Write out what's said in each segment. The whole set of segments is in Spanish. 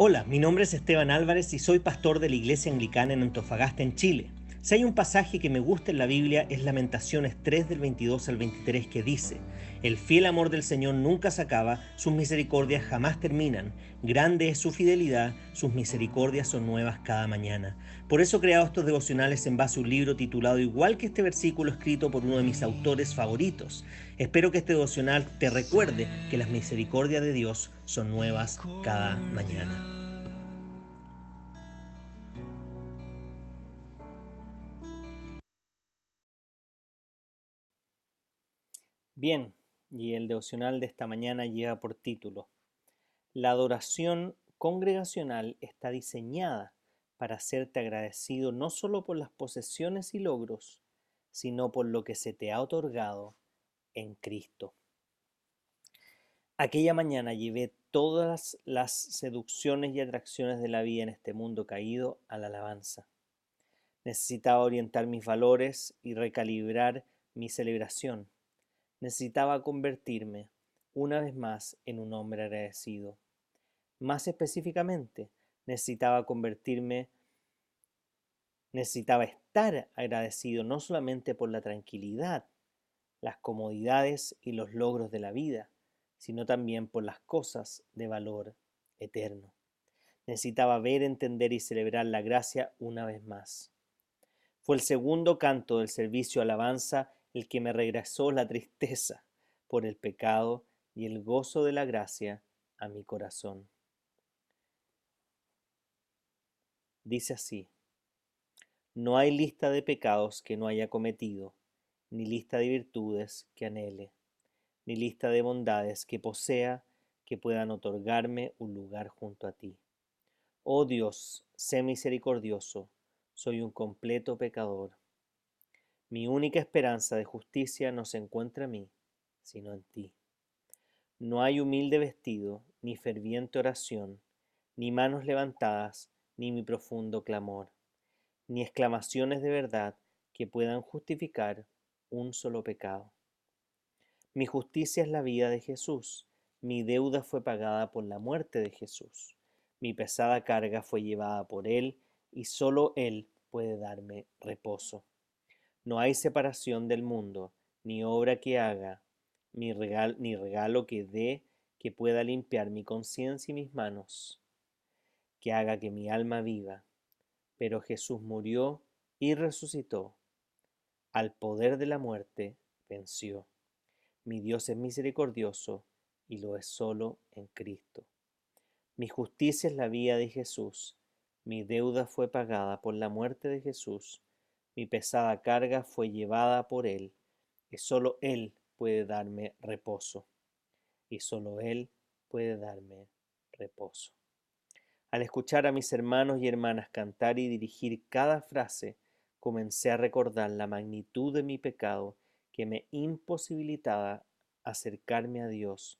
Hola, mi nombre es Esteban Álvarez y soy pastor de la Iglesia Anglicana en Antofagasta, en Chile. Si hay un pasaje que me gusta en la Biblia es Lamentaciones 3 del 22 al 23 que dice, El fiel amor del Señor nunca se acaba, sus misericordias jamás terminan, grande es su fidelidad, sus misericordias son nuevas cada mañana. Por eso he creado estos devocionales en base a un libro titulado igual que este versículo escrito por uno de mis autores favoritos. Espero que este devocional te recuerde que las misericordias de Dios son nuevas cada mañana. Bien, y el devocional de esta mañana lleva por título, La adoración congregacional está diseñada para hacerte agradecido no solo por las posesiones y logros, sino por lo que se te ha otorgado en Cristo. Aquella mañana llevé todas las seducciones y atracciones de la vida en este mundo caído a la alabanza. Necesitaba orientar mis valores y recalibrar mi celebración necesitaba convertirme una vez más en un hombre agradecido. Más específicamente, necesitaba convertirme, necesitaba estar agradecido no solamente por la tranquilidad, las comodidades y los logros de la vida, sino también por las cosas de valor eterno. Necesitaba ver, entender y celebrar la gracia una vez más. Fue el segundo canto del servicio alabanza el que me regresó la tristeza por el pecado y el gozo de la gracia a mi corazón. Dice así, no hay lista de pecados que no haya cometido, ni lista de virtudes que anhele, ni lista de bondades que posea que puedan otorgarme un lugar junto a ti. Oh Dios, sé misericordioso, soy un completo pecador. Mi única esperanza de justicia no se encuentra en mí, sino en ti. No hay humilde vestido, ni ferviente oración, ni manos levantadas, ni mi profundo clamor, ni exclamaciones de verdad que puedan justificar un solo pecado. Mi justicia es la vida de Jesús, mi deuda fue pagada por la muerte de Jesús, mi pesada carga fue llevada por Él, y solo Él puede darme reposo. No hay separación del mundo, ni obra que haga, ni, ni regalo que dé que pueda limpiar mi conciencia y mis manos, que haga que mi alma viva. Pero Jesús murió y resucitó. Al poder de la muerte venció. Mi Dios es misericordioso y lo es solo en Cristo. Mi justicia es la vía de Jesús. Mi deuda fue pagada por la muerte de Jesús mi pesada carga fue llevada por Él, y solo Él puede darme reposo, y solo Él puede darme reposo. Al escuchar a mis hermanos y hermanas cantar y dirigir cada frase, comencé a recordar la magnitud de mi pecado que me imposibilitaba acercarme a Dios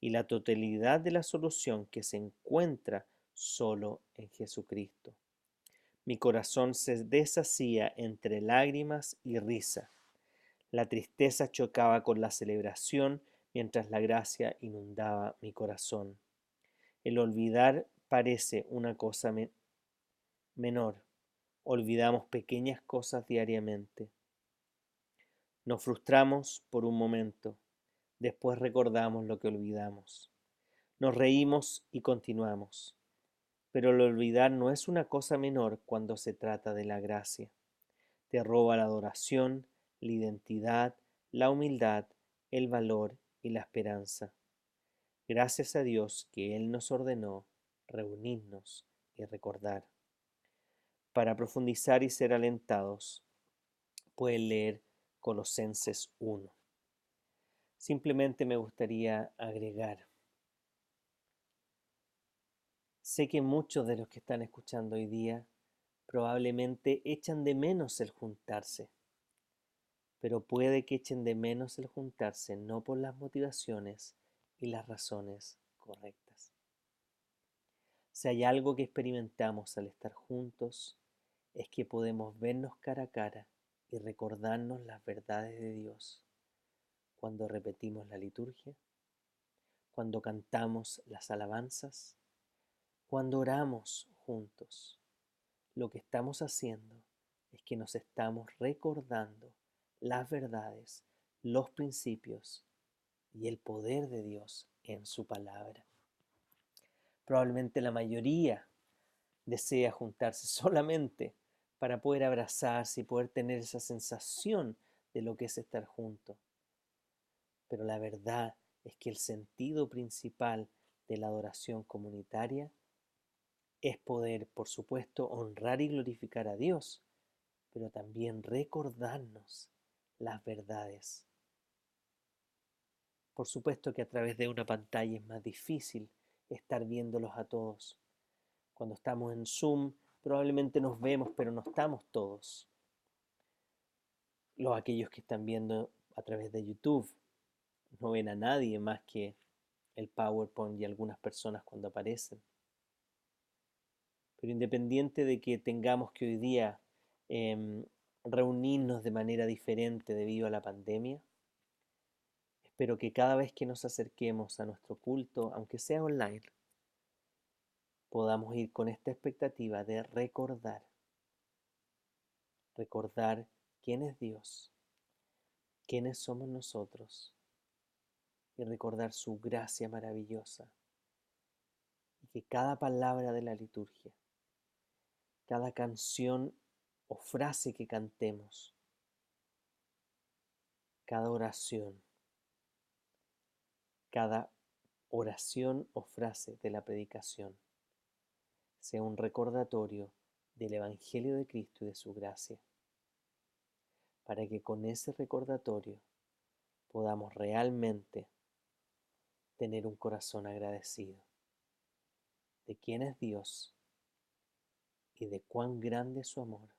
y la totalidad de la solución que se encuentra solo en Jesucristo. Mi corazón se deshacía entre lágrimas y risa. La tristeza chocaba con la celebración mientras la gracia inundaba mi corazón. El olvidar parece una cosa menor. Olvidamos pequeñas cosas diariamente. Nos frustramos por un momento, después recordamos lo que olvidamos. Nos reímos y continuamos. Pero el olvidar no es una cosa menor cuando se trata de la gracia. Te roba la adoración, la identidad, la humildad, el valor y la esperanza. Gracias a Dios que Él nos ordenó reunirnos y recordar. Para profundizar y ser alentados, pueden leer Colosenses 1. Simplemente me gustaría agregar Sé que muchos de los que están escuchando hoy día probablemente echan de menos el juntarse, pero puede que echen de menos el juntarse no por las motivaciones y las razones correctas. Si hay algo que experimentamos al estar juntos, es que podemos vernos cara a cara y recordarnos las verdades de Dios cuando repetimos la liturgia, cuando cantamos las alabanzas, Cuando oramos juntos, lo que estamos haciendo es que nos estamos recordando las verdades, los principios y el poder de Dios en su palabra. Probablemente la mayoría desea juntarse solamente para poder abrazarse y poder tener esa sensación de lo que es estar junto. Pero la verdad es que el sentido principal de la adoración comunitaria es poder, por supuesto, honrar y glorificar a Dios, pero también recordarnos las verdades. Por supuesto que a través de una pantalla es más difícil estar viéndolos a todos. Cuando estamos en Zoom probablemente nos vemos, pero no estamos todos. Los aquellos que están viendo a través de YouTube no ven a nadie más que el PowerPoint y algunas personas cuando aparecen. Pero independiente de que tengamos que hoy día em, reunirnos de manera diferente debido a la pandemia, espero que cada vez que nos acerquemos a nuestro culto, aunque sea online, podamos ir con esta expectativa de recordar, recordar quién es Dios, quiénes somos nosotros y recordar su gracia maravillosa y que cada palabra de la liturgia cada canción o frase que cantemos, cada oración, cada oración o frase de la predicación sea un recordatorio del Evangelio de Cristo y de su gracia, para que con ese recordatorio podamos realmente tener un corazón agradecido de quién es Dios y de cuán grande es su amor,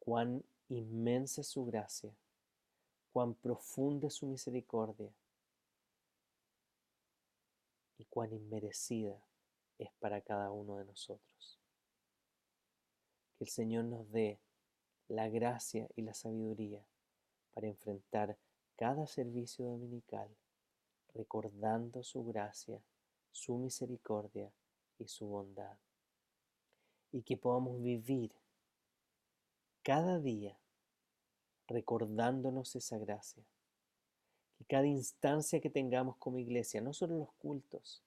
cuán inmensa es su gracia, cuán profunda es su misericordia y cuán inmerecida es para cada uno de nosotros. Que el Señor nos dé la gracia y la sabiduría para enfrentar cada servicio dominical recordando su gracia, su misericordia y su bondad y que podamos vivir cada día recordándonos esa gracia. Que cada instancia que tengamos como iglesia, no solo en los cultos,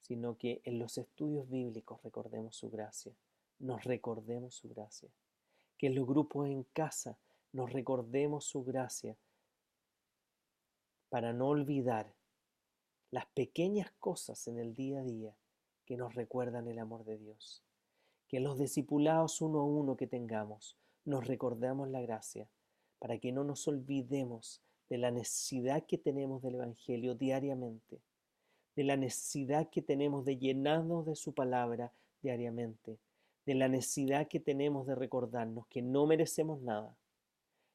sino que en los estudios bíblicos recordemos su gracia, nos recordemos su gracia. Que en los grupos en casa nos recordemos su gracia para no olvidar las pequeñas cosas en el día a día que nos recuerdan el amor de Dios que los discipulados uno a uno que tengamos nos recordemos la gracia, para que no nos olvidemos de la necesidad que tenemos del Evangelio diariamente, de la necesidad que tenemos de llenarnos de su palabra diariamente, de la necesidad que tenemos de recordarnos que no merecemos nada,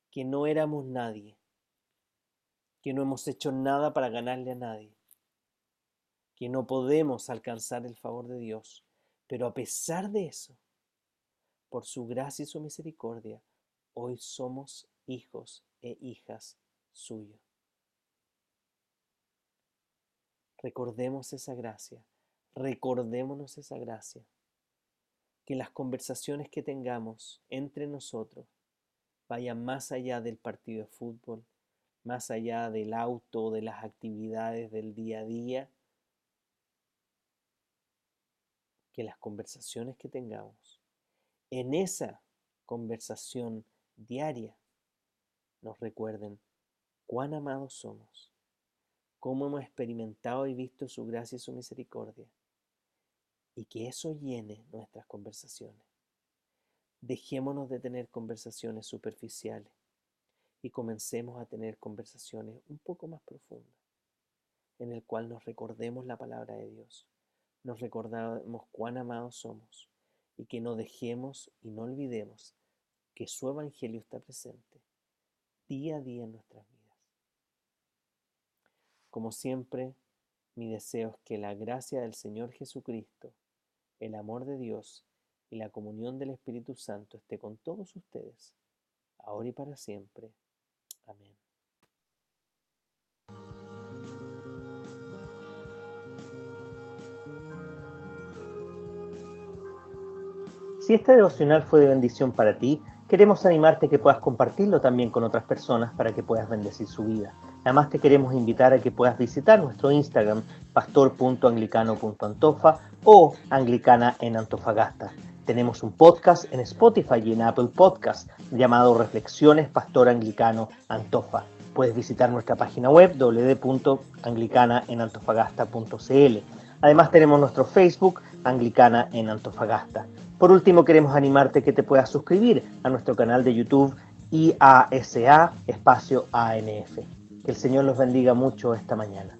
que no éramos nadie, que no hemos hecho nada para ganarle a nadie, que no podemos alcanzar el favor de Dios pero a pesar de eso, por su gracia y su misericordia, hoy somos hijos e hijas suyos. Recordemos esa gracia, recordémonos esa gracia, que las conversaciones que tengamos entre nosotros vayan más allá del partido de fútbol, más allá del auto, de las actividades del día a día, que las conversaciones que tengamos, en esa conversación diaria, nos recuerden cuán amados somos, cómo hemos experimentado y visto su gracia y su misericordia, y que eso llene nuestras conversaciones. Dejémonos de tener conversaciones superficiales y comencemos a tener conversaciones un poco más profundas, en el cual nos recordemos la palabra de Dios nos recordamos cuán amados somos y que no dejemos y no olvidemos que su Evangelio está presente día a día en nuestras vidas. Como siempre, mi deseo es que la gracia del Señor Jesucristo, el amor de Dios y la comunión del Espíritu Santo esté con todos ustedes, ahora y para siempre. Si este devocional fue de bendición para ti, queremos animarte que puedas compartirlo también con otras personas para que puedas bendecir su vida. Además te queremos invitar a que puedas visitar nuestro Instagram pastor.anglicano.antofa o anglicana en Antofagasta. Tenemos un podcast en Spotify y en Apple Podcast llamado Reflexiones Pastor Anglicano Antofa. Puedes visitar nuestra página web www.anglicanaenantofagasta.cl. Además tenemos nuestro Facebook Anglicana en Antofagasta. Por último, queremos animarte que te puedas suscribir a nuestro canal de YouTube IASA espacio ANF. Que el Señor los bendiga mucho esta mañana.